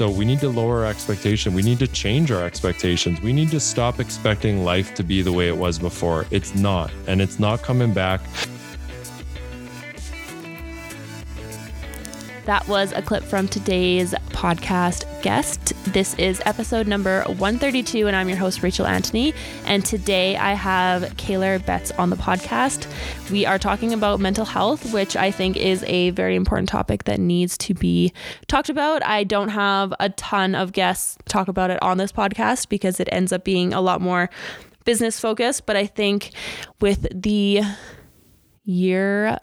out, we need to lower our expectation. We need to change our expectations. We need to stop expecting life to be the way it was before. It's not, and it's not coming back. That was a clip from today's podcast guest. This is episode number 132, and I'm your host, Rachel Antony. And today I have Kaylor Betts on the podcast. We are talking about mental health, which I think is a very important topic that needs to be talked about. I don't have a ton of guests talk about it on this podcast because it ends up being a lot more business focused, but I think with the year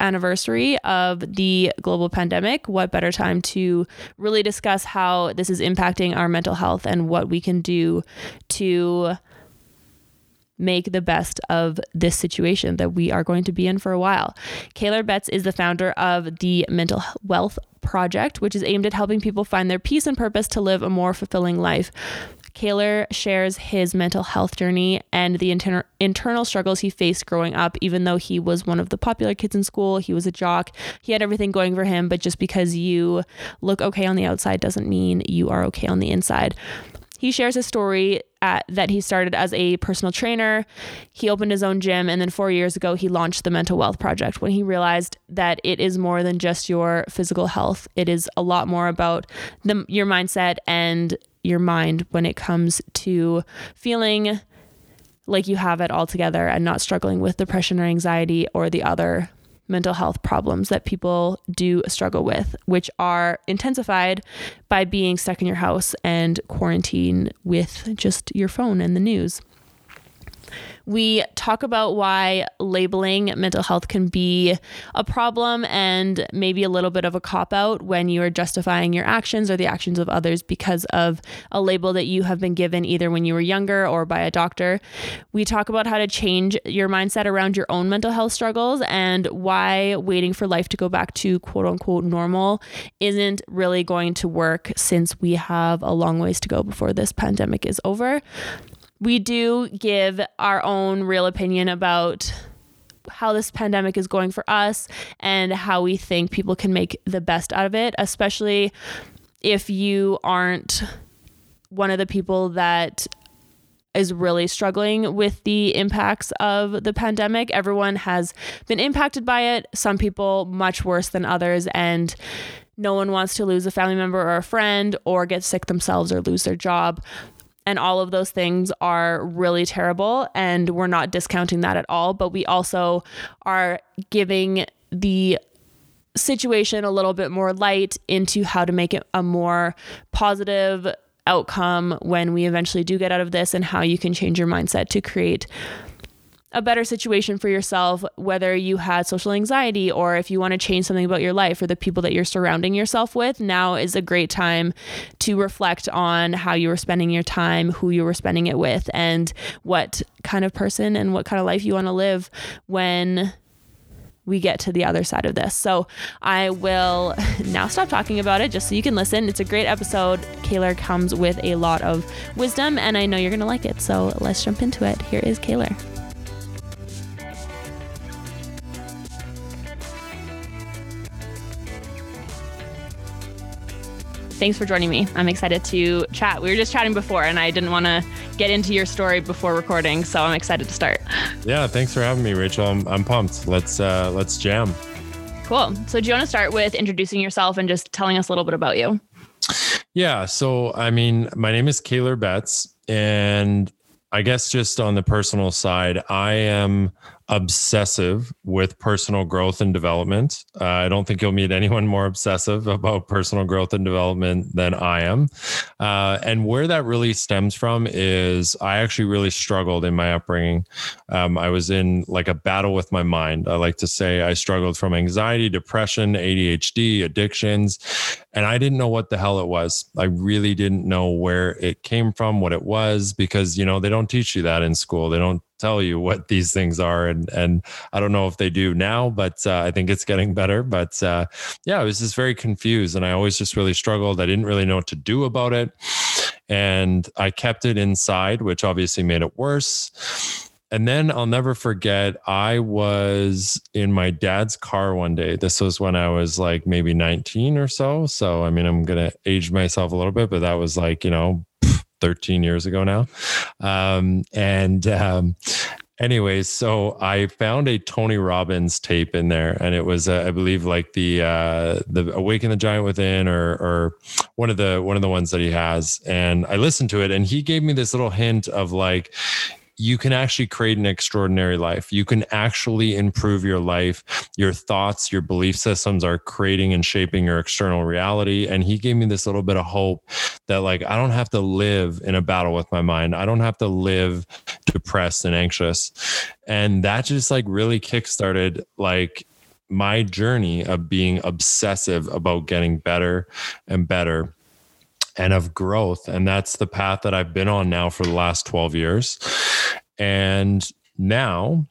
anniversary of the global pandemic, what better time to really discuss how this is impacting our mental health and what we can do to make the best of this situation that we are going to be in for a while. Kaylor Betts is the founder of the Mental Wealth Project, which is aimed at helping people find their peace and purpose to live a more fulfilling life. Kaylor shares his mental health journey and the inter- internal struggles he faced growing up. Even though he was one of the popular kids in school, he was a jock, he had everything going for him. But just because you look okay on the outside doesn't mean you are okay on the inside. He shares a story at, that he started as a personal trainer. He opened his own gym, and then four years ago, he launched the Mental Wealth Project when he realized that it is more than just your physical health. It is a lot more about the, your mindset and your mind when it comes to feeling like you have it all together and not struggling with depression or anxiety or the other mental health problems that people do struggle with, which are intensified by being stuck in your house and quarantine with just your phone and the news. We talk about why labeling mental health can be a problem and maybe a little bit of a cop out when you are justifying your actions or the actions of others because of a label that you have been given either when you were younger or by a doctor. We talk about how to change your mindset around your own mental health struggles and why waiting for life to go back to quote unquote normal isn't really going to work since we have a long ways to go before this pandemic is over we do give our own real opinion about how this pandemic is going for us and how we think people can make the best out of it, especially if you aren't one of the people that is really struggling with the impacts of the pandemic. Everyone has been impacted by it, some people much worse than others. And no one wants to lose a family member or a friend or get sick themselves or lose their job and all of those things are really terrible and we're not discounting that at all. But we also are giving the situation a little bit more light into how to make it a more positive outcome when we eventually do get out of this and how you can change your mindset to create a better situation for yourself, whether you had social anxiety or if you want to change something about your life or the people that you're surrounding yourself with. Now is a great time to reflect on how you were spending your time, who you were spending it with, and what kind of person and what kind of life you want to live when we get to the other side of this. So I will now stop talking about it just so you can listen. It's a great episode. Kaylor comes with a lot of wisdom, and I know you're going to like it. So let's jump into it. Here is Kaylor. Thanks for joining me. I'm excited to chat. We were just chatting before, and I didn't want to get into your story before recording, so I'm excited to start. Yeah, thanks for having me, Rachel. I'm, I'm pumped. Let's uh, let's jam. Cool. So, do you want to start with introducing yourself and just telling us a little bit about you? Yeah. So, I mean, my name is Kaylor Betts, and I guess just on the personal side, I am obsessive with personal growth and development. Uh, I don't think you'll meet anyone more obsessive about personal growth and development than I am. Uh, and where that really stems from is I actually really struggled in my upbringing. Um, I was in like a battle with my mind. I like to say I struggled from anxiety, depression, ADHD, addictions, and I didn't know what the hell it was. I really didn't know where it came from, what it was, because, you know, they don't teach you that in school. They don't tell you what these things are and and I don't know if they do now but uh, I think it's getting better but uh, yeah I was just very confused and I always just really struggled I didn't really know what to do about it and I kept it inside which obviously made it worse and then I'll never forget, I was in my dad's car one day. This was when I was like maybe 19 or so. So, I mean, I'm going to age myself a little bit, but that was like, you know, 13 years ago now. Um, and, um, anyways so i found a tony robbins tape in there and it was uh, i believe like the uh the awaken the giant within or or one of the one of the ones that he has and i listened to it and he gave me this little hint of like you can actually create an extraordinary life. You can actually improve your life. Your thoughts, your belief systems are creating and shaping your external reality. And he gave me this little bit of hope that, like, I don't have to live in a battle with my mind. I don't have to live depressed and anxious. And that just like really kickstarted, like, my journey of being obsessive about getting better and better and of growth. And that's the path that I've been on now for the last 12 years. And now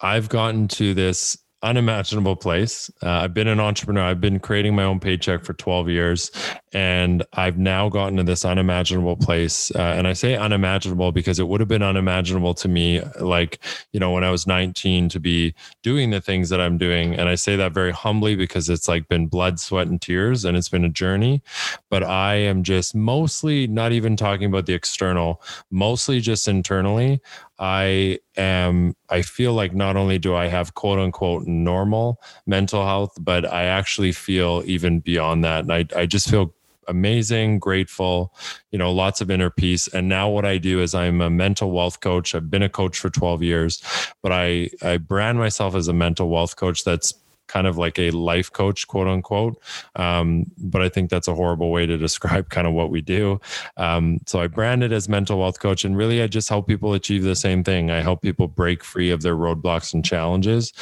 I've gotten to this unimaginable place. Uh, I've been an entrepreneur. I've been creating my own paycheck for 12 years, and I've now gotten to this unimaginable place. Uh, and I say unimaginable because it would have been unimaginable to me, like, you know, when I was 19 to be doing the things that I'm doing. And I say that very humbly because it's like been blood, sweat, and tears, and it's been a journey. But I am just mostly not even talking about the external, mostly just internally. I am, I feel like not only do I have quote unquote normal mental health, but I actually feel even beyond that. And I, I just feel amazing, grateful, you know, lots of inner peace. And now what I do is I'm a mental wealth coach. I've been a coach for 12 years, but I, I brand myself as a mental wealth coach that's kind of like a life coach, quote unquote. Um, but I think that's a horrible way to describe kind of what we do. Um, so I brand it as mental wealth coach, and really I just help people achieve the same thing. I help people break free of their roadblocks and challenges,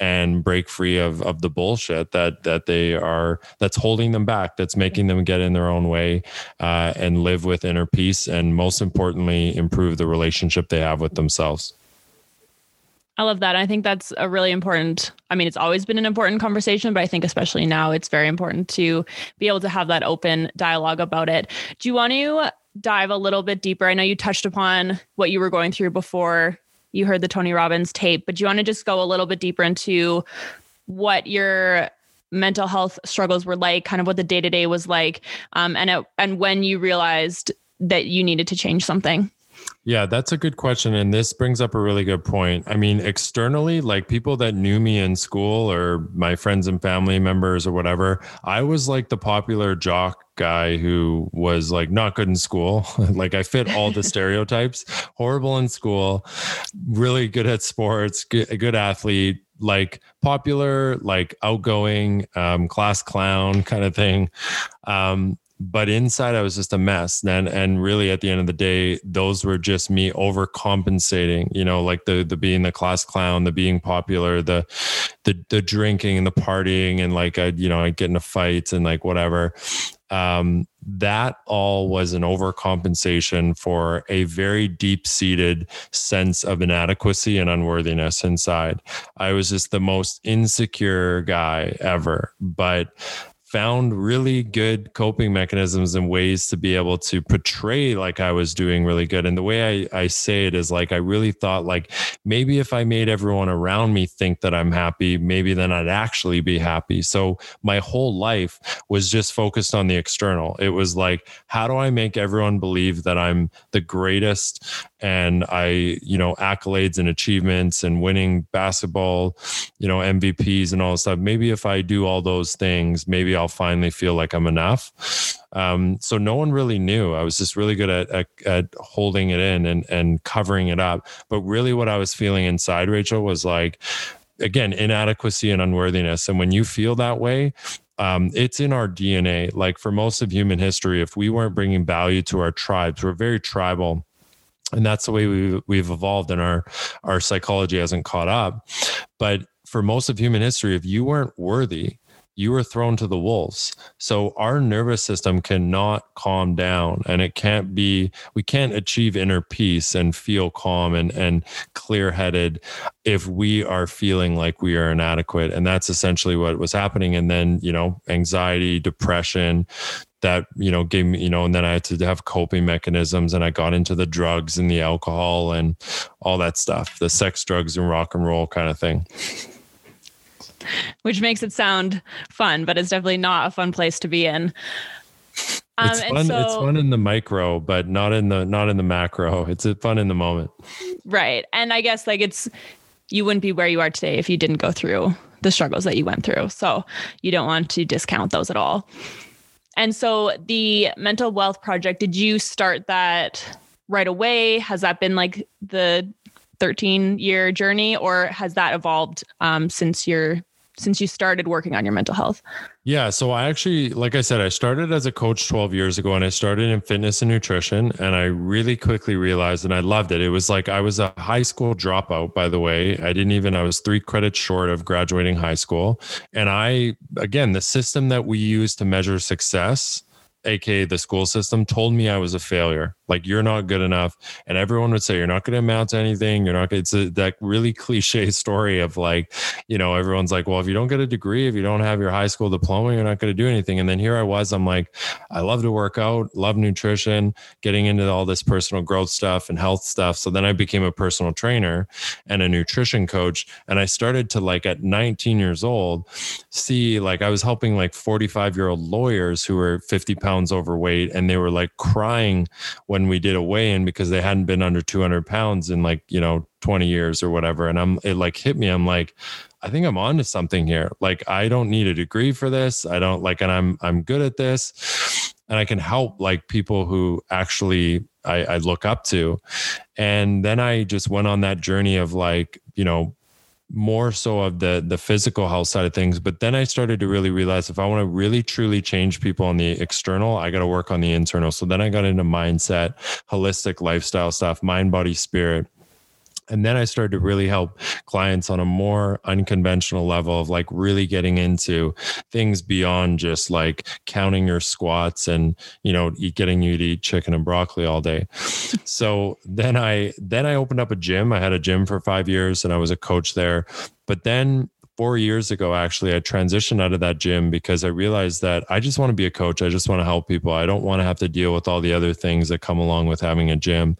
and break free of of the bullshit that that they are that's holding them back, that's making them get in their own way, uh, and live with inner peace, and most importantly, improve the relationship they have with themselves. I love that. I think that's a really important. I mean, it's always been an important conversation, but I think especially now it's very important to be able to have that open dialogue about it. Do you want to dive a little bit deeper? I know you touched upon what you were going through before you heard the Tony Robbins tape, but do you want to just go a little bit deeper into what your mental health struggles were like, kind of what the day to day was like, um, and it, and when you realized that you needed to change something? Yeah, that's a good question. And this brings up a really good point. I mean, externally, like people that knew me in school or my friends and family members or whatever, I was like the popular jock guy who was like not good in school. like I fit all the stereotypes, horrible in school, really good at sports, good, good athlete, like popular, like outgoing, um, class clown kind of thing. Um, but inside I was just a mess. And and really at the end of the day, those were just me overcompensating, you know, like the the being the class clown, the being popular, the the the drinking and the partying and like I, you know, I get into fights and like whatever. Um, that all was an overcompensation for a very deep seated sense of inadequacy and unworthiness inside. I was just the most insecure guy ever. But found really good coping mechanisms and ways to be able to portray like I was doing really good. And the way I, I say it is like, I really thought like maybe if I made everyone around me think that I'm happy, maybe then I'd actually be happy. So my whole life was just focused on the external. It was like, how do I make everyone believe that I'm the greatest and I, you know, accolades and achievements and winning basketball, you know, MVPs and all stuff. Maybe if I do all those things, maybe I'll finally feel like I'm enough. Um, so no one really knew. I was just really good at, at, at holding it in and, and covering it up. But really, what I was feeling inside, Rachel, was like, again, inadequacy and unworthiness. And when you feel that way, um, it's in our DNA. Like for most of human history, if we weren't bringing value to our tribes, we're very tribal and that's the way we we've evolved and our our psychology hasn't caught up but for most of human history if you weren't worthy you were thrown to the wolves. So our nervous system cannot calm down and it can't be, we can't achieve inner peace and feel calm and, and clear headed if we are feeling like we are inadequate. And that's essentially what was happening. And then, you know, anxiety, depression, that you know gave me you know and then i had to have coping mechanisms and i got into the drugs and the alcohol and all that stuff the sex drugs and rock and roll kind of thing which makes it sound fun but it's definitely not a fun place to be in um, it's fun. So, it's fun in the micro, but not in the not in the macro. It's fun in the moment. Right, and I guess like it's you wouldn't be where you are today if you didn't go through the struggles that you went through. So you don't want to discount those at all. And so the mental wealth project, did you start that right away? Has that been like the 13 year journey or has that evolved um, since you're since you started working on your mental health? Yeah. So I actually, like I said, I started as a coach 12 years ago and I started in fitness and nutrition. And I really quickly realized and I loved it. It was like I was a high school dropout, by the way. I didn't even, I was three credits short of graduating high school. And I, again, the system that we use to measure success, aka the school system, told me I was a failure. Like you're not good enough. And everyone would say you're not going to amount to anything. You're not it's a, that really cliche story of like you know everyone's like well if you don't get a degree if you don't have your high school diploma you're not going to do anything. And then here i was i'm like i love to work out love nutrition getting into all this personal growth stuff and health stuff. So then i became a personal trainer and a nutrition coach and i started to like at 19 years old see like i was helping like 45 year old lawyers who were 50 pounds overweight and they were like crying when we did a weigh in because they hadn't been under 200 pounds in like, you know, 20 years or whatever. And I'm, it like hit me. I'm like, I think I'm on to something here. Like, I don't need a degree for this. I don't like, and I'm, I'm good at this and I can help like people who actually I, I look up to. And then I just went on that journey of like, you know, more so of the the physical health side of things but then i started to really realize if i want to really truly change people on the external i got to work on the internal. So then i got into mindset holistic lifestyle stuff mind body spirit and then I started to really help clients on a more unconventional level of like really getting into things beyond just like counting your squats and, you know, getting you to eat chicken and broccoli all day. so then I, then I opened up a gym. I had a gym for five years and I was a coach there. But then four years ago, actually, I transitioned out of that gym because I realized that I just want to be a coach. I just want to help people. I don't want to have to deal with all the other things that come along with having a gym,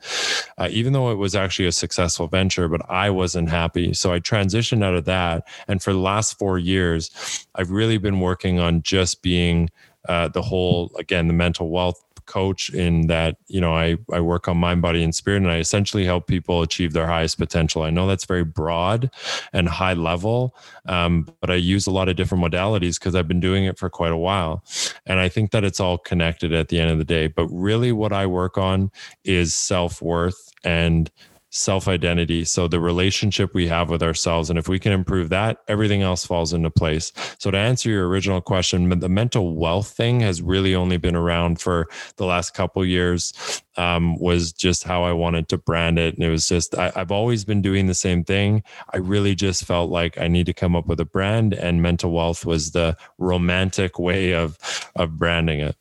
uh, even though it was actually a successful venture, but I wasn't happy. So I transitioned out of that. And for the last four years, I've really been working on just being uh, the whole, again, the mental wealth coach in that you know I I work on mind, body, and spirit, and I essentially help people achieve their highest potential. I know that's very broad and high level, um, but I use a lot of different modalities because I've been doing it for quite a while, and I think that it's all connected at the end of the day. But really, what I work on is self worth and self identity. So the relationship we have with ourselves. And if we can improve that, everything else falls into place. So to answer your original question, the mental wealth thing has really only been around for the last couple years. Um, was just how I wanted to brand it. And it was just, I, I've always been doing the same thing. I really just felt like I need to come up with a brand and mental wealth was the romantic way of, of branding it.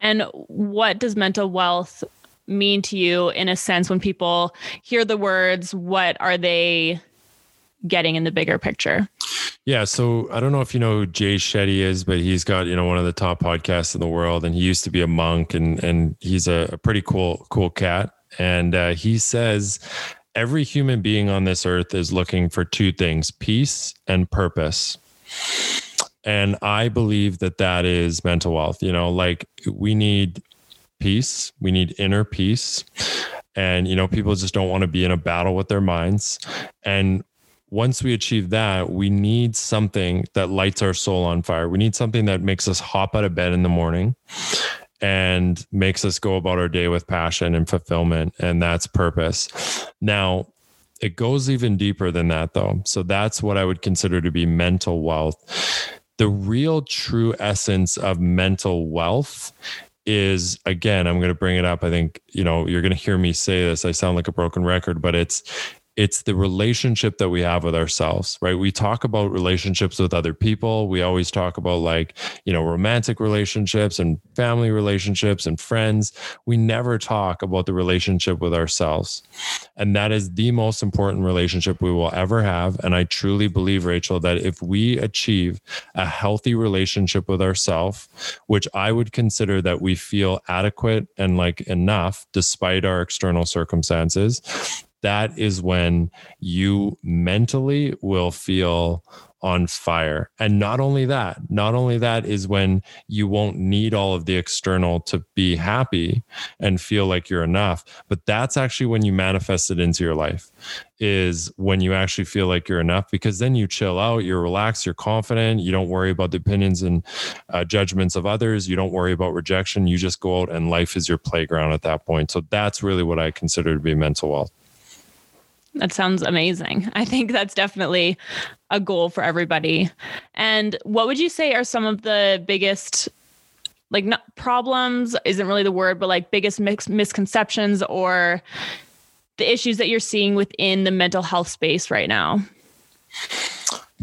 And what does mental wealth mean to you in a sense when people hear the words? What are they getting in the bigger picture? Yeah, so I don't know if you know who Jay Shetty is, but he's got you know one of the top podcasts in the world, and he used to be a monk, and and he's a, a pretty cool cool cat. And uh, he says every human being on this earth is looking for two things: peace and purpose. And I believe that that is mental wealth. You know, like we need peace. We need inner peace. And, you know, people just don't want to be in a battle with their minds. And once we achieve that, we need something that lights our soul on fire. We need something that makes us hop out of bed in the morning and makes us go about our day with passion and fulfillment. And that's purpose. Now, it goes even deeper than that, though. So that's what I would consider to be mental wealth. The real true essence of mental wealth is again i'm going to bring it up. I think you know you're going to hear me say this. I sound like a broken record but it's it's the relationship that we have with ourselves, right? We talk about relationships with other people. We always talk about like, you know, romantic relationships and family relationships and friends. We never talk about the relationship with ourselves. And that is the most important relationship we will ever have. And I truly believe, Rachel, that if we achieve a healthy relationship with ourselves, which I would consider that we feel adequate and like enough despite our external circumstances, that is when you mentally will feel on fire. And not only that, not only that is when you won't need all of the external to be happy and feel like you're enough, but that's actually when you manifest it into your life is when you actually feel like you're enough because then you chill out, you're relaxed, you're confident, you don't worry about the opinions and uh, judgments of others, you don't worry about rejection, you just go out and life is your playground at that point. So that's really what I consider to be mental wealth. That sounds amazing. I think that's definitely a goal for everybody. And what would you say are some of the biggest like not problems isn't really the word, but like biggest mis- misconceptions or the issues that you're seeing within the mental health space right now?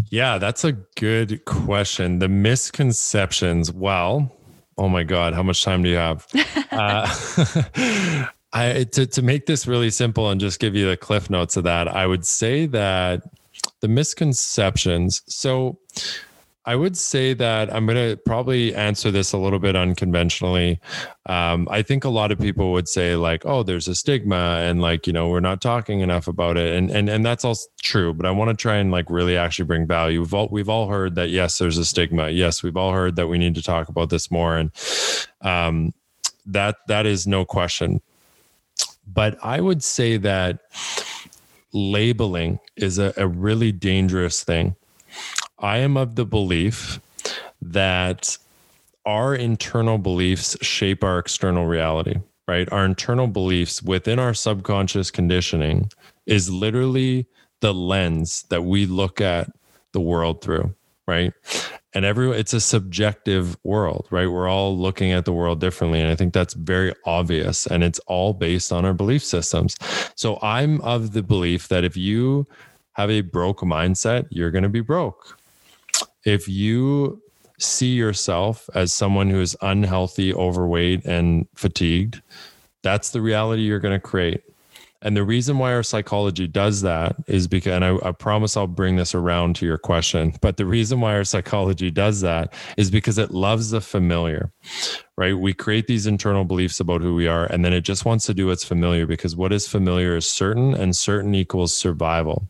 Yeah, that's a good question. The misconceptions. Well, oh my God, how much time do you have? uh, I to to make this really simple and just give you the cliff notes of that, I would say that the misconceptions. So I would say that I'm going to probably answer this a little bit unconventionally. Um, I think a lot of people would say like, "Oh, there's a stigma," and like, you know, we're not talking enough about it, and and and that's all true. But I want to try and like really actually bring value. We've all we've all heard that yes, there's a stigma. Yes, we've all heard that we need to talk about this more, and um, that that is no question. But I would say that labeling is a, a really dangerous thing. I am of the belief that our internal beliefs shape our external reality, right? Our internal beliefs within our subconscious conditioning is literally the lens that we look at the world through, right? and every it's a subjective world right? We're all looking at the world differently and i think that's very obvious and it's all based on our belief systems. So i'm of the belief that if you have a broke mindset you're going to be broke. If you see yourself as someone who is unhealthy overweight and fatigued that's the reality you're going to create and the reason why our psychology does that is because, and I, I, promise I'll bring this around to your question, but the reason why our psychology does that is because it loves the familiar, right? We create these internal beliefs about who we are, and then it just wants to do what's familiar because what is familiar is certain, and certain equals survival.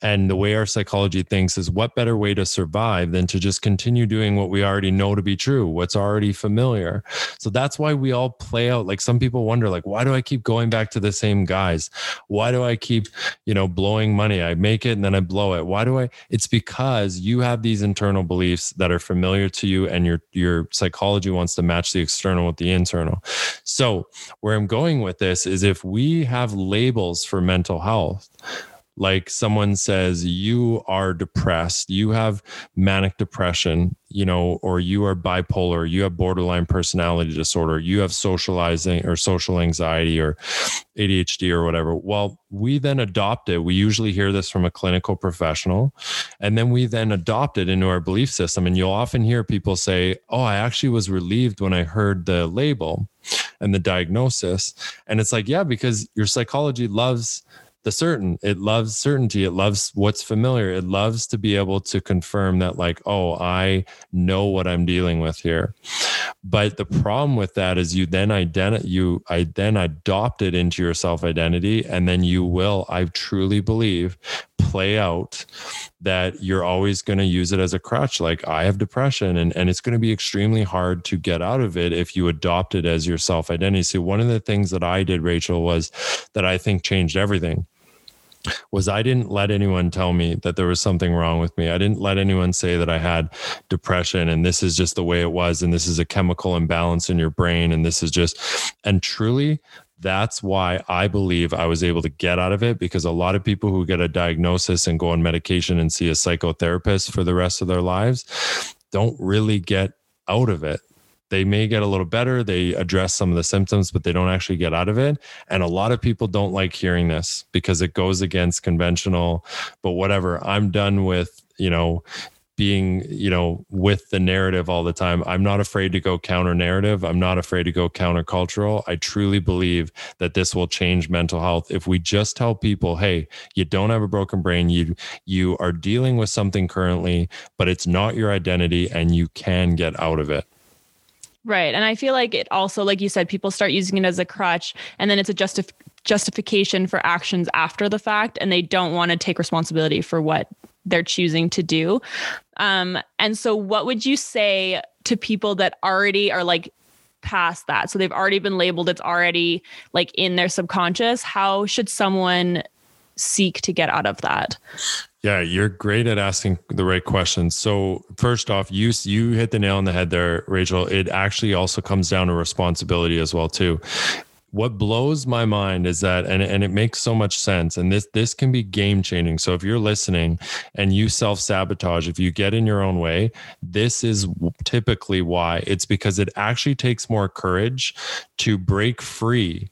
And the way our psychology thinks is what better way to survive than to just continue doing what we already know to be true, what's already familiar. So that's why we all play out like some people wonder like why do I keep going back to the same guys? Why do I keep, you know, blowing money? I make it and then I blow it. Why do I It's because you have these internal beliefs that are familiar to you and your your psychology wants to match the external with the internal. So, where I'm going with this is if we have labels for mental health, like someone says you are depressed. You have manic depression you know or you are bipolar. You have borderline personality disorder. You have socializing or social anxiety or ADHD or whatever. Well we then adopt it. We usually hear this from a clinical professional and then we then adopt it into our belief system. And you'll often hear people say oh I actually was relieved when I heard the label and the diagnosis. And it's like yeah because your psychology loves the certain it loves certainty it loves what's familiar it loves to be able to confirm that like oh i know what i'm dealing with here. But the problem with that is you then identi- you i then adopt it into your self identity and then you will i truly believe play out that you're always going to use it as a crutch. Like i have depression and, and it's going to be extremely hard to get out of it if you adopt it as your self identity so one of the things that i did rachel was that i think changed everything was I didn't let anyone tell me that there was something wrong with me. I didn't let anyone say that I had depression and this is just the way it was and this is a chemical imbalance in your brain and this is just and truly that's why I believe I was able to get out of it because a lot of people who get a diagnosis and go on medication and see a psychotherapist for the rest of their lives don't really get out of it they may get a little better they address some of the symptoms but they don't actually get out of it. And a lot of people don't like hearing this because it goes against conventional but whatever i'm done with you know being you know with the narrative all the time. I'm not afraid to go counter narrative. I'm not afraid to go countercultural. I truly believe that this will change mental health. If we just tell people hey you don't have a broken brain. You you are dealing with something currently but it's not your identity and you can get out of it Right. And I feel like it also, like you said, people start using it as a crutch and then it's a justif- justification for actions after the fact. And they don't want to take responsibility for what they're choosing to do. Um, and so, what would you say to people that already are like past that? So, they've already been labeled, it's already like in their subconscious. How should someone seek to get out of that? Yeah, you're great at asking the right questions. So first off, you you hit the nail on the head there, Rachel. It actually also comes down to responsibility as well too what blows my mind is that and, and it makes so much sense and this this can be game changing so if you're listening and you self sabotage if you get in your own way this is typically why it's because it actually takes more courage to break free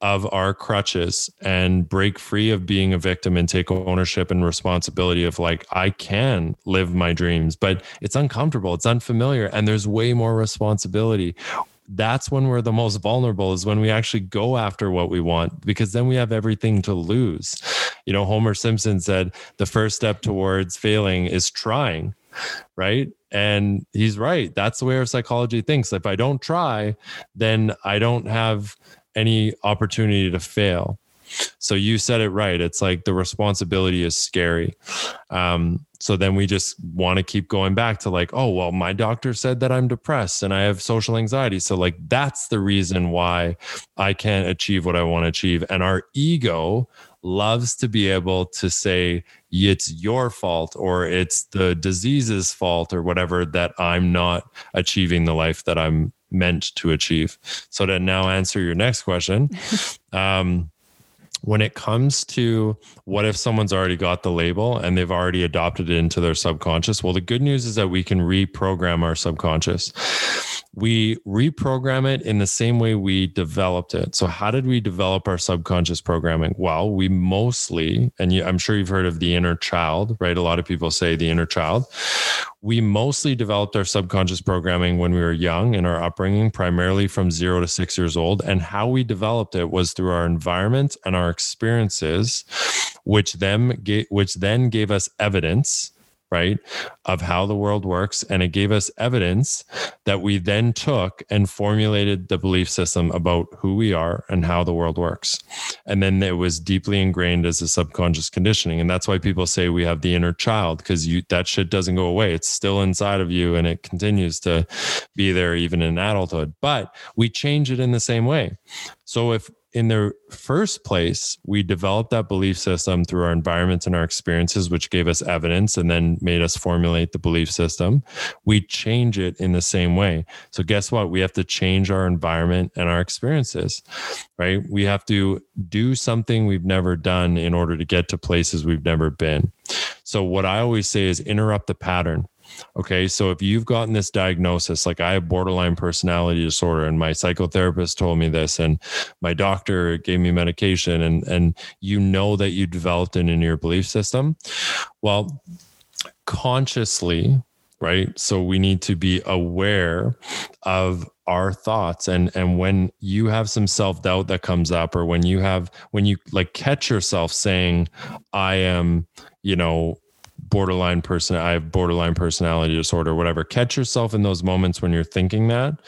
of our crutches and break free of being a victim and take ownership and responsibility of like I can live my dreams but it's uncomfortable it's unfamiliar and there's way more responsibility that's when we're the most vulnerable is when we actually go after what we want because then we have everything to lose. You know, Homer Simpson said the first step towards failing is trying, right? And he's right. That's the way our psychology thinks. If I don't try, then I don't have any opportunity to fail. So you said it right. It's like the responsibility is scary. Um, so then we just want to keep going back to like, oh, well, my doctor said that I'm depressed and I have social anxiety. So, like, that's the reason why I can't achieve what I want to achieve. And our ego loves to be able to say, it's your fault or it's the disease's fault or whatever that I'm not achieving the life that I'm meant to achieve. So, to now answer your next question, um, when it comes to what if someone's already got the label and they've already adopted it into their subconscious? Well, the good news is that we can reprogram our subconscious. We reprogram it in the same way we developed it. So, how did we develop our subconscious programming? Well, we mostly, and I'm sure you've heard of the inner child, right? A lot of people say the inner child we mostly developed our subconscious programming when we were young in our upbringing, primarily from zero to six years old. And how we developed it was through our environment and our experiences, which them which then gave us evidence right, of how the world works. And it gave us evidence that we then took and formulated the belief system about who we are and how the world works. And then it was deeply ingrained as a subconscious conditioning. And that's why people say we have the inner child, because you that shit doesn't go away. It's still inside of you and it continues to be there even in adulthood. But we change it in the same way. So if in the first place, we developed that belief system through our environments and our experiences, which gave us evidence and then made us formulate the belief system. We change it in the same way. So, guess what? We have to change our environment and our experiences, right? We have to do something we've never done in order to get to places we've never been. So, what I always say is interrupt the pattern Okay. So if you've gotten this diagnosis, like I have borderline personality disorder, and my psychotherapist told me this, and my doctor gave me medication, and, and you know that you developed it in your belief system, well, consciously, right? So we need to be aware of our thoughts and and when you have some self-doubt that comes up or when you have when you like catch yourself saying i am you know borderline person i have borderline personality disorder whatever. Catch yourself in those moments when you're thinking that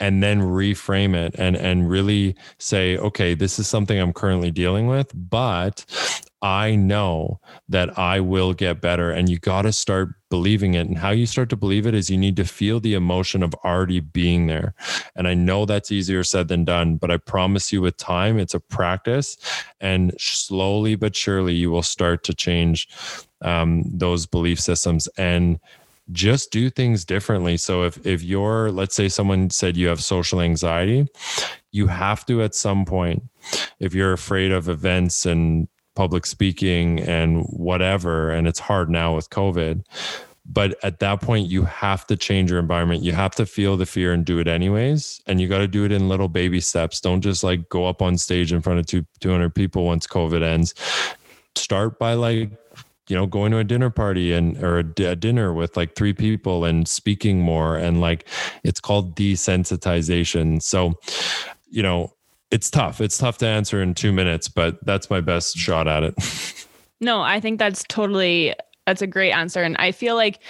and then reframe it and and really say okay this is something i'm currently dealing with but I know that I will get better. And you got to start believing it. And how you start to believe it is you need to feel the emotion of already being there. And I know that's easier said than done, but I promise you with time, it's a practice. And slowly but surely, you will start to change um, those belief systems and just do things differently. So if if you're let's say someone said you have social anxiety, you have to at some point if you're afraid of events and public speaking and whatever and it's hard now with covid but at that point you have to change your environment. You have to feel the fear and do it anyways. And you got to do it in little baby steps. Don't just like go up on stage in front of two, 200 people once covid ends. Start by like you know going to a dinner party and or a, a, dinner with like three people and speaking more and like it's called desensitization. So you know it's tough. It's tough to answer in two minutes but that's my best shot at it. No i think that's totally that's a great answer. And i feel like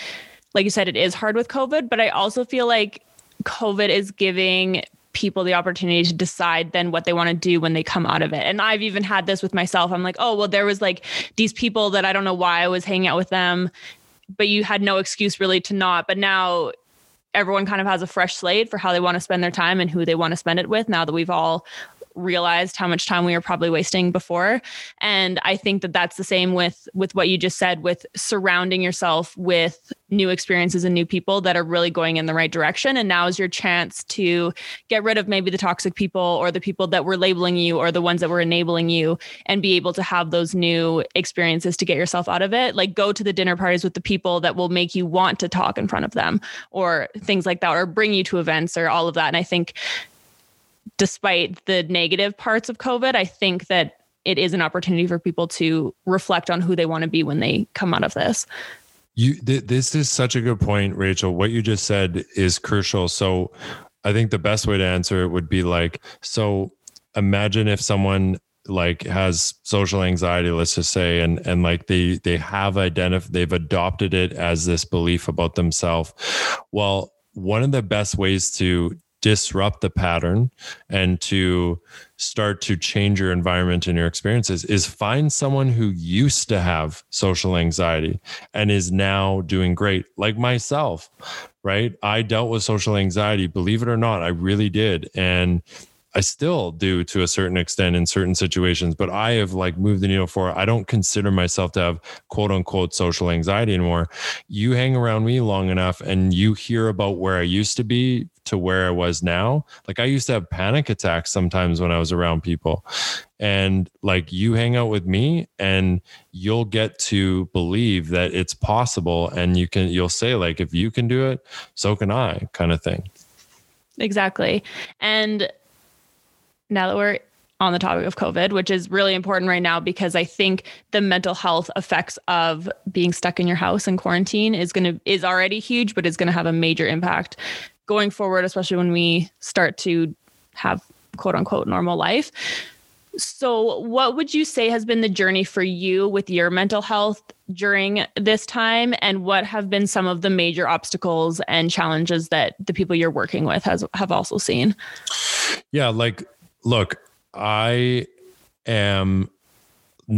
like you said it is hard with covid but i also feel like covid is giving people the opportunity to decide then what they want to do when they come out of it. And I've even had this with myself. I'm like, oh, well, there was like these people that I don't know why I was hanging out with them, but you had no excuse really to not. But now everyone kind of has a fresh slate for how they want to spend their time and who they want to spend it with now that we've all realized how much time we were probably wasting before. And i think that that's the same with with what you just said with surrounding yourself with new experiences and new people that are really going in the right direction. And now is your chance to get rid of maybe the toxic people or the people that were labeling you or the ones that were enabling you and be able to have those new experiences to get yourself out of it. Like go to the dinner parties with the people that will make you want to talk in front of them or things like that or bring you to events or all of that. And i think despite the negative parts of COVID, I think that it is an opportunity for people to reflect on who they want to be when they come out of this. You, th- this is such a good point, Rachel. What you just said is crucial. So, I think the best way to answer it would be like, so imagine if someone like has social anxiety let's just say and and like they they have identified they've adopted it as this belief about themselves well one of the best ways to disrupt the pattern and to start to change your environment and your experiences is find someone who used to have social anxiety and is now doing great like myself right? I dealt with social anxiety believe it or not i really did. And I still do to a certain extent in certain situations, but I have like moved the needle for I don't consider myself to have quote unquote social anxiety anymore. You hang around me long enough and you hear about where I used to be to where I was now. Like I used to have panic attacks sometimes when I was around people. And like you hang out with me and you'll get to believe that it's possible and you can you'll say like if you can do it, so can I kind of thing. Exactly. And now that we're on the topic of COVID, which is really important right now because I think the mental health effects of being stuck in your house in quarantine is going to is already huge, but is going to have a major impact going forward, especially when we start to have quote unquote normal life. So, what would you say has been the journey for you with your mental health during this time? And what have been some of the major obstacles and challenges that the people you're working with has have also seen? Yeah, like look, I am,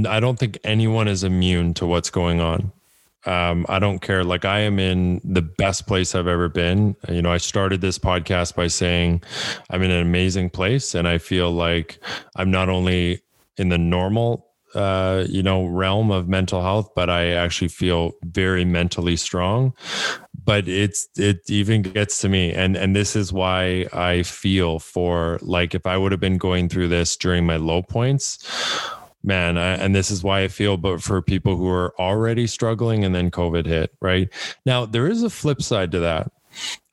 I don't think anyone is immune to what's going on. Um, I don't care. Like I am in the best place I've ever been. You know, I started this podcast by saying I'm in an amazing place, and I feel like I'm not only in the normal uh, you know realm of mental health but i actually feel very mentally strong but it's it even gets to me and and this is why i feel for like if i would have been going through this during my low points man I, and this is why i feel but for people who are already struggling and then covid hit right? Now there is a flip side to that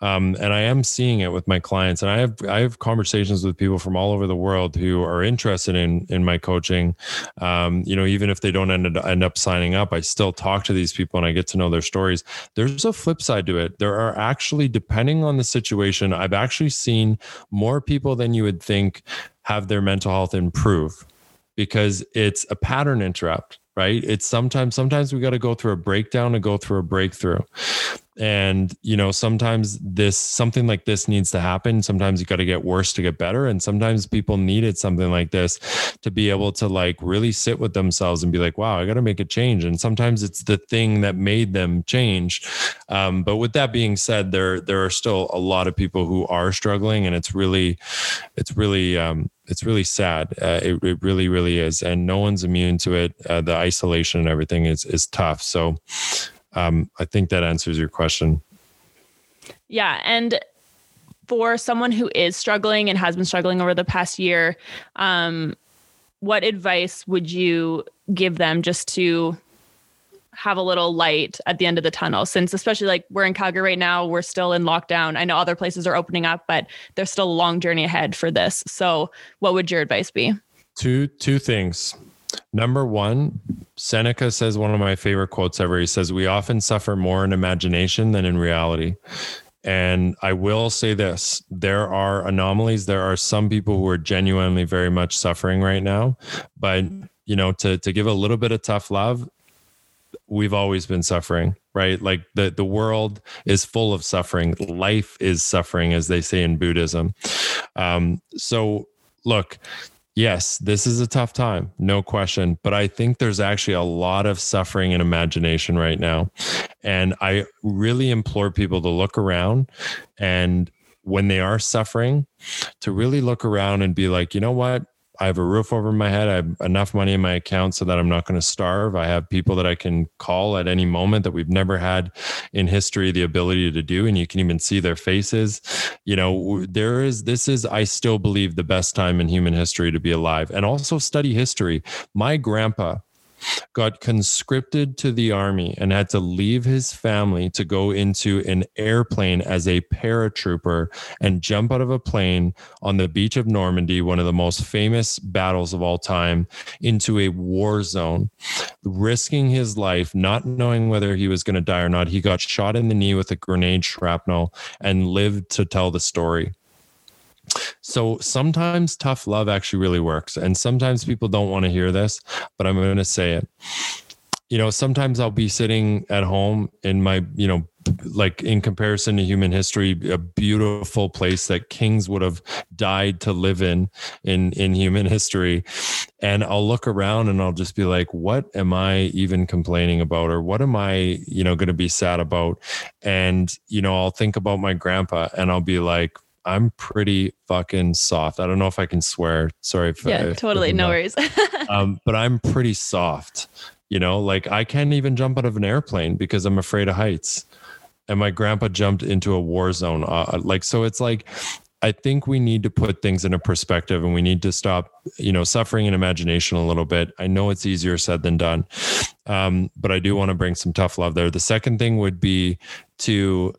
um, and I am seeing it with my clients, and I have I have conversations with people from all over the world who are interested in in my coaching. Um, you know, even if they don't end end up signing up, I still talk to these people and I get to know their stories. There's a flip side to it. There are actually, depending on the situation, I've actually seen more people than you would think have their mental health improve because it's a pattern interrupt right it's sometimes sometimes we got to go through a breakdown to go through a breakthrough and you know sometimes this something like this needs to happen sometimes you got to get worse to get better and sometimes people needed something like this to be able to like really sit with themselves and be like wow i got to make a change and sometimes it's the thing that made them change um, but with that being said there there are still a lot of people who are struggling and it's really it's really um, it's really sad. Uh, it, it really, really is, and no one's immune to it. Uh, the isolation and everything is is tough. So, um, I think that answers your question. Yeah. And for someone who is struggling and has been struggling over the past year, um, what advice would you give them just to have a little light at the end of the tunnel since especially like we're in Calgary right now we're still in lockdown I know other places are opening up but there's still a long journey ahead for this so what would your advice be two two things number 1 Seneca says one of my favorite quotes ever he says we often suffer more in imagination than in reality and I will say this there are anomalies. There are some people who are genuinely very much suffering right now. But, you know, to, to give a little bit of tough love, we've always been suffering, right? Like the, the world is full of suffering. Life is suffering, as they say in Buddhism. Um, so, look, yes, this is a tough time, no question. But I think there's actually a lot of suffering and imagination right now. And I really implore people to look around and when they are suffering, to really look around and be like, you know what? I have a roof over my head. I have enough money in my account so that I'm not going to starve. I have people that I can call at any moment that we've never had in history the ability to do. And you can even see their faces. You know, there is, this is, I still believe, the best time in human history to be alive and also study history. My grandpa, got conscripted to the army and had to leave his family to go into an airplane as a paratrooper and jump out of a plane on the beach of Normandy, one of the most famous battles of all time, into a war zone, risking his life, not knowing whether he was going to die or not. He got shot in the knee with a grenade shrapnel and lived to tell the story. So sometimes tough love actually really works. And sometimes people don't want to hear this, but I'm going to say it. You know, sometimes I'll be sitting at home in my, you know, like in comparison to human history, a beautiful place that kings would have died to live in in in human history. And I'll look around and I'll just be like, what am I even complaining about? Or what am I, you know, going to be sad about? And, you know, I'll think about my grandpa and I'll be like, I'm pretty fucking soft. I don't know if I can swear. Sorry. If, yeah, totally. No worries. um, but I'm pretty soft. You know, like I can't even jump out of an airplane because I'm afraid of heights. And my grandpa jumped into a war zone. Uh, like, so it's like, I think we need to put things in a perspective and we need to stop, you know, suffering in imagination a little bit. I know it's easier said than done. Um, but I do want to bring some tough love there. The second thing would be to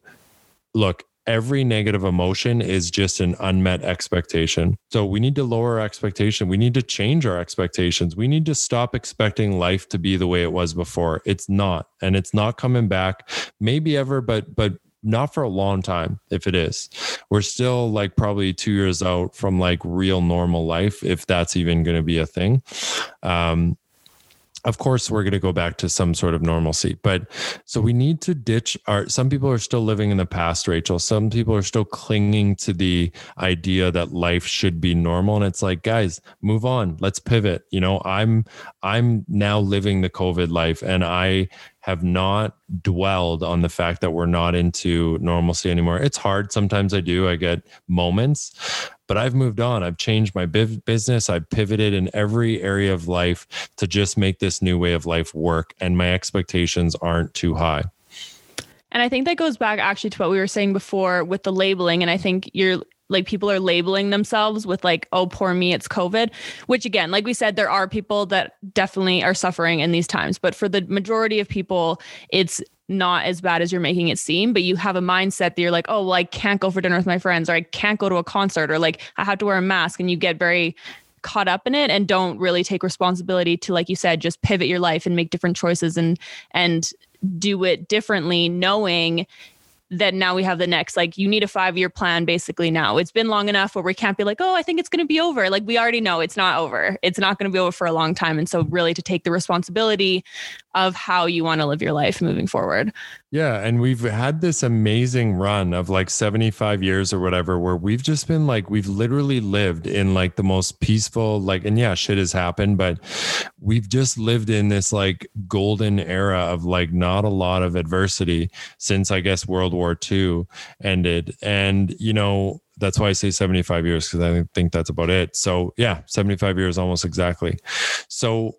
look, every negative emotion is just an unmet expectation. So we need to lower our expectation. We need to change our expectations. We need to stop expecting life to be the way it was before. It's not, and it's not coming back. Maybe ever, but but not for a long time if it is we're still like probably two years out from like real normal life if that's even going to be a thing um of course we're going to go back to some sort of normalcy but so we need to ditch our some people are still living in the past rachel some people are still clinging to the idea that life should be normal and it's like guys move on let's pivot you know i'm i'm now living the covid life and i have not dwelled on the fact that we're not into normalcy anymore. It's hard. Sometimes I do. I get moments, but I've moved on. I've changed my business. I've pivoted in every area of life to just make this new way of life work. And my expectations aren't too high. And I think that goes back actually to what we were saying before with the labeling. And I think you're like people are labeling themselves with like oh poor me it's covid which again like we said there are people that definitely are suffering in these times but for the majority of people it's not as bad as you're making it seem but you have a mindset that you're like oh well i can't go for dinner with my friends or i can't go to a concert or like i have to wear a mask and you get very caught up in it and don't really take responsibility to like you said just pivot your life and make different choices and and do it differently knowing that now we have the next like you need a five year plan basically now. It's been long enough where we can't be like oh i think it's going to be over. Like we already know it's not over. It's not going to be over for a long time. And so really to take the responsibility of how you want to live your life moving forward yeah and we've had this amazing run of like 75 years or whatever where we've just been like we've literally lived in like the most peaceful like and yeah shit has happened but we've just lived in this like golden era of like not a lot of adversity since i guess world war ii ended and you know that's why I say 75 years because I think that's about it. So, yeah, 75 years almost exactly. So,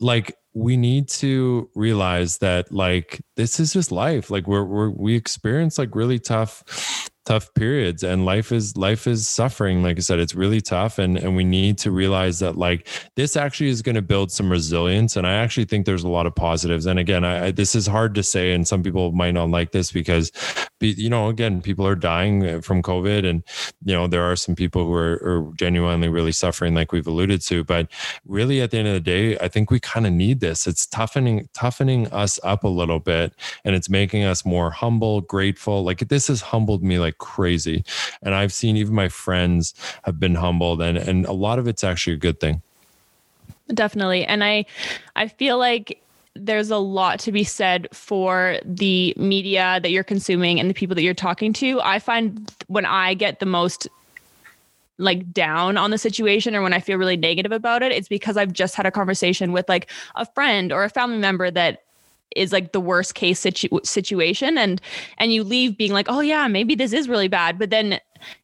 like we need to realize that like this is just life. Like we're, we're we experience like really tough tough periods and life is life is suffering like i said it's really tough and and we need to realize that like this actually is going to build some resilience and i actually think there's a lot of positives and again I, I, this is hard to say and some people might not like this because you know again people are dying uh, from covid and you know there are some people who are, are genuinely really suffering like we've alluded to but really at the end of the day i think we kind of need this. It's toughening toughening us up a little bit and it's making us more humble grateful like this has humbled me like crazy. And I've seen even my friends have been humbled and and a lot of it's actually a good thing. Definitely. And I I feel like there's a lot to be said for the media that you're consuming and the people that you're talking to. I find when I get the most like down on the situation or when I feel really negative about it, it's because I've just had a conversation with like a friend or a family member that is like the worst case situ- situation and and you leave being like oh yeah maybe this is really bad but then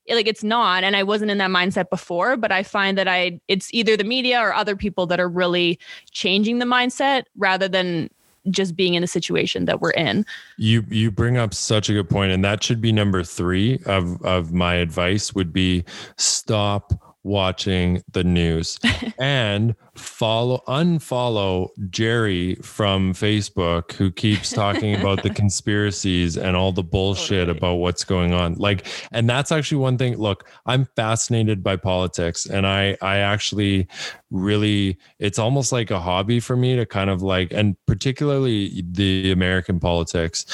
like it's not and i wasn't in that mindset before but i find that i it's either the media or other people that are really changing the mindset rather than just being in the situation that we're in. You you bring up such a good point and that should be number 3 of of my advice would be stop watching the news and follow unfollow Jerry from Facebook who keeps talking about the conspiracies and all the bullshit about what's going on. Like and that's actually one thing look, I'm fascinated by politics and I I actually really it's almost like a hobby for me to kind of like and particularly the American politics.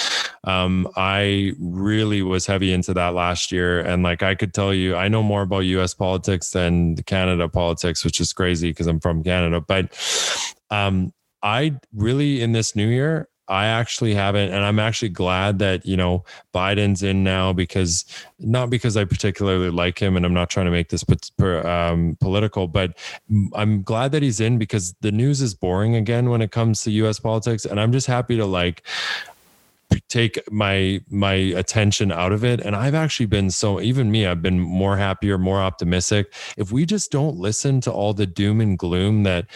Um I really was heavy into that last year and like I could tell you I know more about US politics than Canada politics which is crazy because I'm from Canada Canada. But um, I really in this new year, I actually haven't, and I'm actually glad that you know Biden's in now because not because I particularly like him, and I'm not trying to make this um, political, but I'm glad that he's in because the news is boring again when it comes to U.S. politics, and I'm just happy to like take my my attention out of it. And i've actually been so even me i've been more happier more optimistic. If we just don't listen to all the doom and gloom that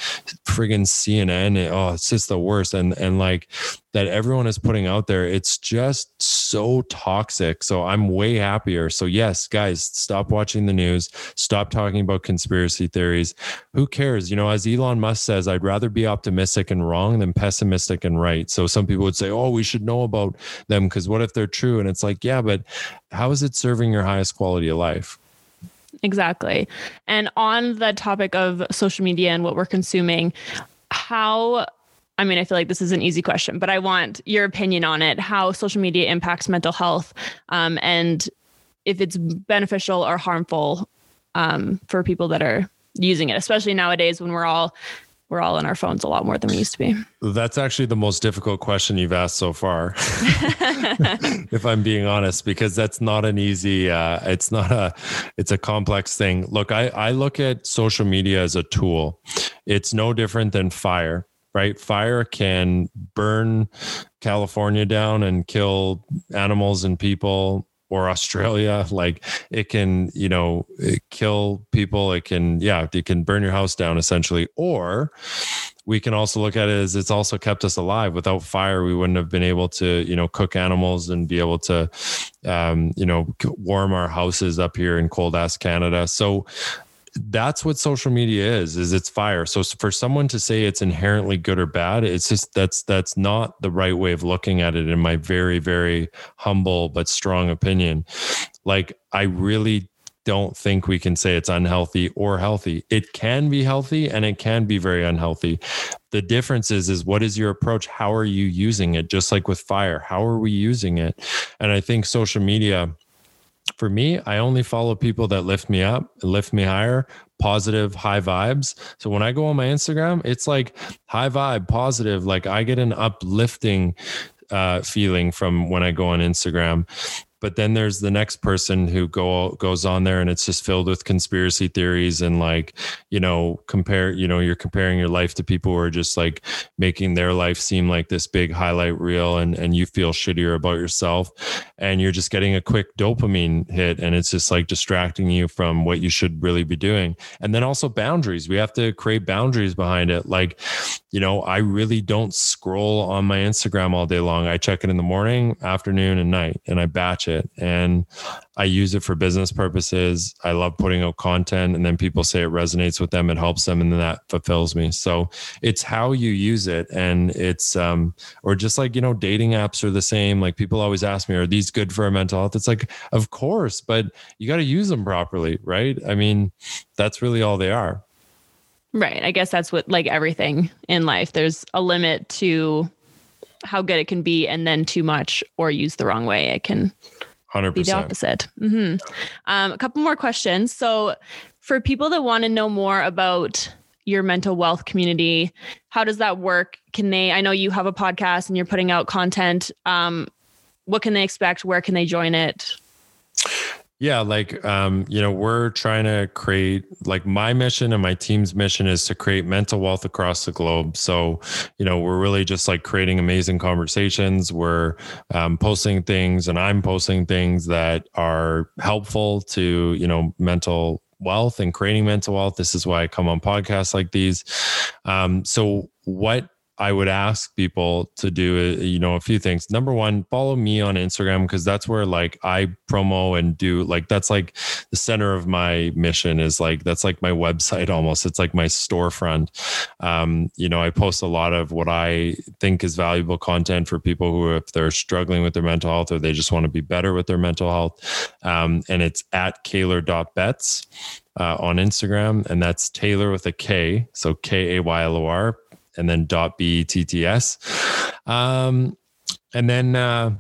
friggin cnn oh it's just the worst. And and like that everyone is putting out there it's just so toxic. So i'm way happier. So yes guys stop watching the news. Stop talking about conspiracy theories. Who cares? You know as elon musk says i'd rather be optimistic and wrong than pessimistic and right. So some people would say oh we should know about them because what if they're true? And it's like yeah but how is it serving your highest quality of life? Exactly. And on the topic of social media and what we're consuming how I mean, I feel like this is an easy question, but I want your opinion on it how social media impacts mental health um, and if it's beneficial or harmful um, for people that are using it, especially nowadays when we're all we're all on our phones a lot more than we used to be. That's actually the most difficult question you've asked so far. if I'm being honest, because that's not an easy uh, it's not a it's a complex thing. Look, I, I look at social media as a tool. It's no different than fire right? Fire can burn California down and kill animals and people or Australia. Like it can, you know, kill people. It can, yeah, it can burn your house down essentially. Or we can also look at it as it's also kept us alive. Without fire, we wouldn't have been able to, you know, cook animals and be able to, um, you know, warm our houses up here in cold ass Canada. So that's what social media is is it's fire. So for someone to say it's inherently good or bad it's just that's that's not the right way of looking at it in my very very humble but strong opinion. Like i really don't think we can say it's unhealthy or healthy. It can be healthy and it can be very unhealthy. The difference is is what is your approach? How are you using it? Just like with fire how are we using it? And i think social media for me, I only follow people that lift me up, lift me higher, positive, high vibes. So when I go on my Instagram, it's like high vibe, positive. Like I get an uplifting uh, feeling from when I go on Instagram but then there's the next person who go goes on there and it's just filled with conspiracy theories and like you know compare you know you're comparing your life to people who are just like making their life seem like this big highlight reel and and you feel shittier about yourself. And you're just getting a quick dopamine hit and it's just like distracting you from what you should really be doing. And then also boundaries. We have to create boundaries behind it. Like you know i really don't scroll on my instagram all day long. I check it in the morning afternoon and night and i batch it it. And I use it for business purposes. I love putting out content and then people say it resonates with them, it helps them, and then that fulfills me. So it's how you use it. And it's, um, or just like, you know, dating apps are the same. Like people always ask me, are these good for mental health? It's like, of course, but you got to use them properly, right? I mean, that's really all they are. Right. I guess that's what, like everything in life, there's a limit to how good it can be, and then too much or used the wrong way, it can 100%. be the opposite. Mm-hmm. Um, a couple more questions. So, for people that want to know more about your mental wealth community, how does that work? Can they? I know you have a podcast and you're putting out content. Um, what can they expect? Where can they join it? Yeah, like um, you know, we're trying to create like my mission and my team's mission is to create mental wealth across the globe. So, you know, we're really just like creating amazing conversations. We're um, posting things, and I'm posting things that are helpful to you know mental wealth and creating mental wealth. This is why I come on podcasts like these. Um, so, what I would ask people to do, uh, you know, a few things. Number one, follow me on Instagram because that's where like I promo and do like that's like the center of my mission is like that's like my website almost. It's like my storefront. Um, you know, I post a lot of what I think is valuable content for people who, if they're struggling with their mental health or they just want to be better with their mental health. Um, and it's at kaylor.betts. Uh, on Instagram, and that's Taylor with a K, so K A Y L O R and then dot B-E-T-T-S. Um, and then, uh,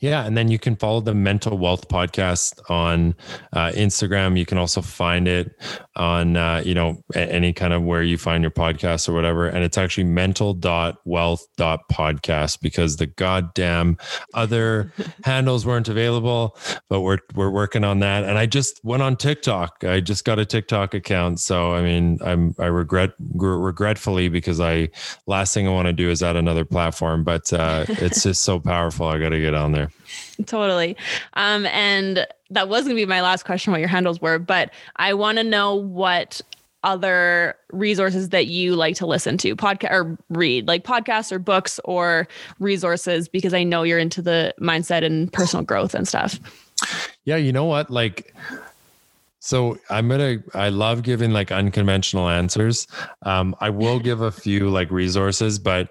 yeah, and then you can follow the Mental Wealth Podcast on uh, Instagram. You can also find it on uh, you know any kind of where you find your podcast or whatever. And it's actually mental.wealth.podcast because the goddamn other handles weren't available, but we're we're working on that. And I just went on TikTok. I just got a TikTok account, so I mean I'm I regret regretfully because I last thing I want to do is add another platform, but uh, it's just so powerful. I got to get on there. Totally. Um, and that was going to be my last question what your handles were, but I want to know what other resources that you like to listen to podcast or read like podcasts or books or resources because I know you're into the mindset and personal growth and stuff. Yeah, you know what? Like so I'm gonna I love giving like unconventional answers. Um, I will give a few like resources, but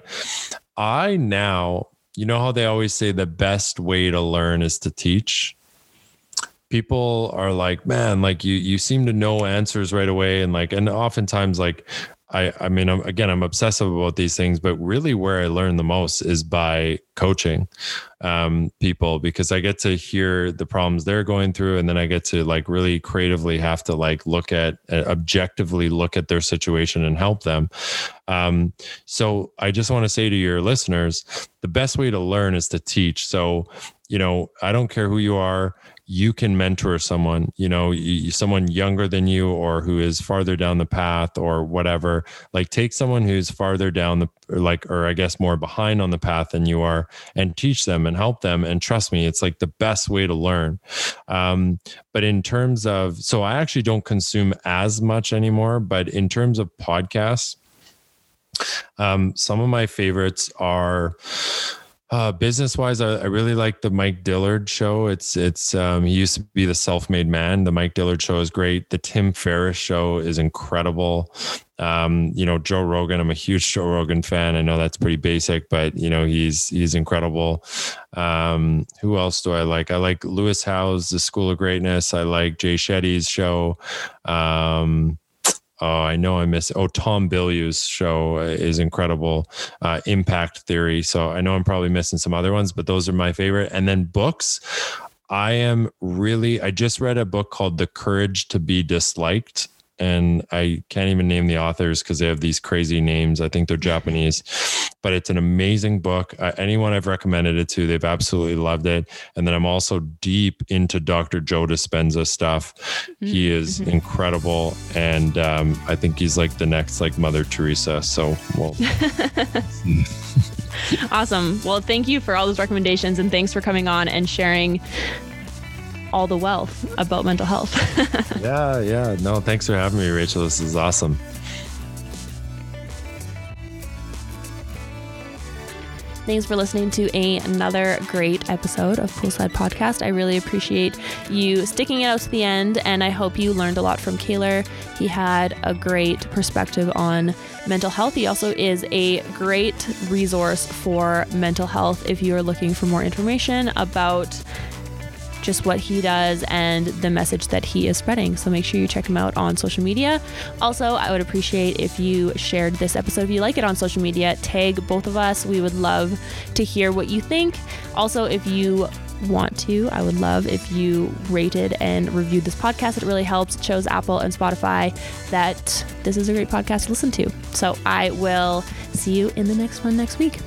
I now you know how they always say the best way to learn is to teach? People are like man like you you seem to know answers right away. And like and oftentimes like I, I mean, I'm, again, I'm obsessive about these things, but really where I learn the most is by coaching um, people because I get to hear the problems they're going through, and then I get to like really creatively have to like look at uh, objectively look at their situation and help them. Um, so I just want to say to your listeners, the best way to learn is to teach. So you know, I don't care who you are you can mentor someone, you know, someone younger than you or who is farther down the path or whatever. Like take someone who's farther down the like or I guess more behind on the path than you are and teach them and help them. And trust me, it's like the best way to learn. Um, but in terms of so I actually don't consume as much anymore, but in terms of podcasts, um, some of my favorites are uh, business wise, I, I, really like the Mike Dillard show. It's it's um, he used to be the self made man. The Mike Dillard show is great. The Tim Ferriss show is incredible. Um, you know Joe Rogan. I'm a huge Joe Rogan fan. I know that's pretty basic, but you know he's he's incredible. Um, who else do I like? I like Lewis Howes, The School of Greatness. I like Jay Shetty's show. Um, Oh, I know I miss. Oh, Tom Bilyeu's show is incredible. Uh, Impact Theory. So I know I'm probably missing some other ones, but those are my favorite. And then books. I am really. I just read a book called The Courage to Be Disliked and I can't even name the authors because they have these crazy names. I think they're Japanese, but it's an amazing book. Uh, anyone I've recommended it to, they've absolutely loved it. And then I'm also deep into Dr. Joe Dispenza stuff. Mm-hmm. He is mm-hmm. incredible, and um, I think he's like the next like Mother Teresa. So, well. awesome. Well, thank you for all those recommendations, and thanks for coming on and sharing all the wealth about mental health. yeah, yeah. No, thanks for having me, Rachel. This is awesome. Thanks for listening to a, another great episode of Poolside Podcast. I really appreciate you sticking it out to the end, and I hope you learned a lot from Kaylor. He had a great perspective on mental health. He also is a great resource for mental health if you are looking for more information about just what he does and the message that he is spreading. So make sure you check him out on social media. Also, I would appreciate if you shared this episode. If you like it on social media, tag both of us. We would love to hear what you think. Also, if you want to, I would love if you rated and reviewed this podcast. It really helps. It shows Apple and Spotify that this is a great podcast to listen to. So I will see you in the next one next week.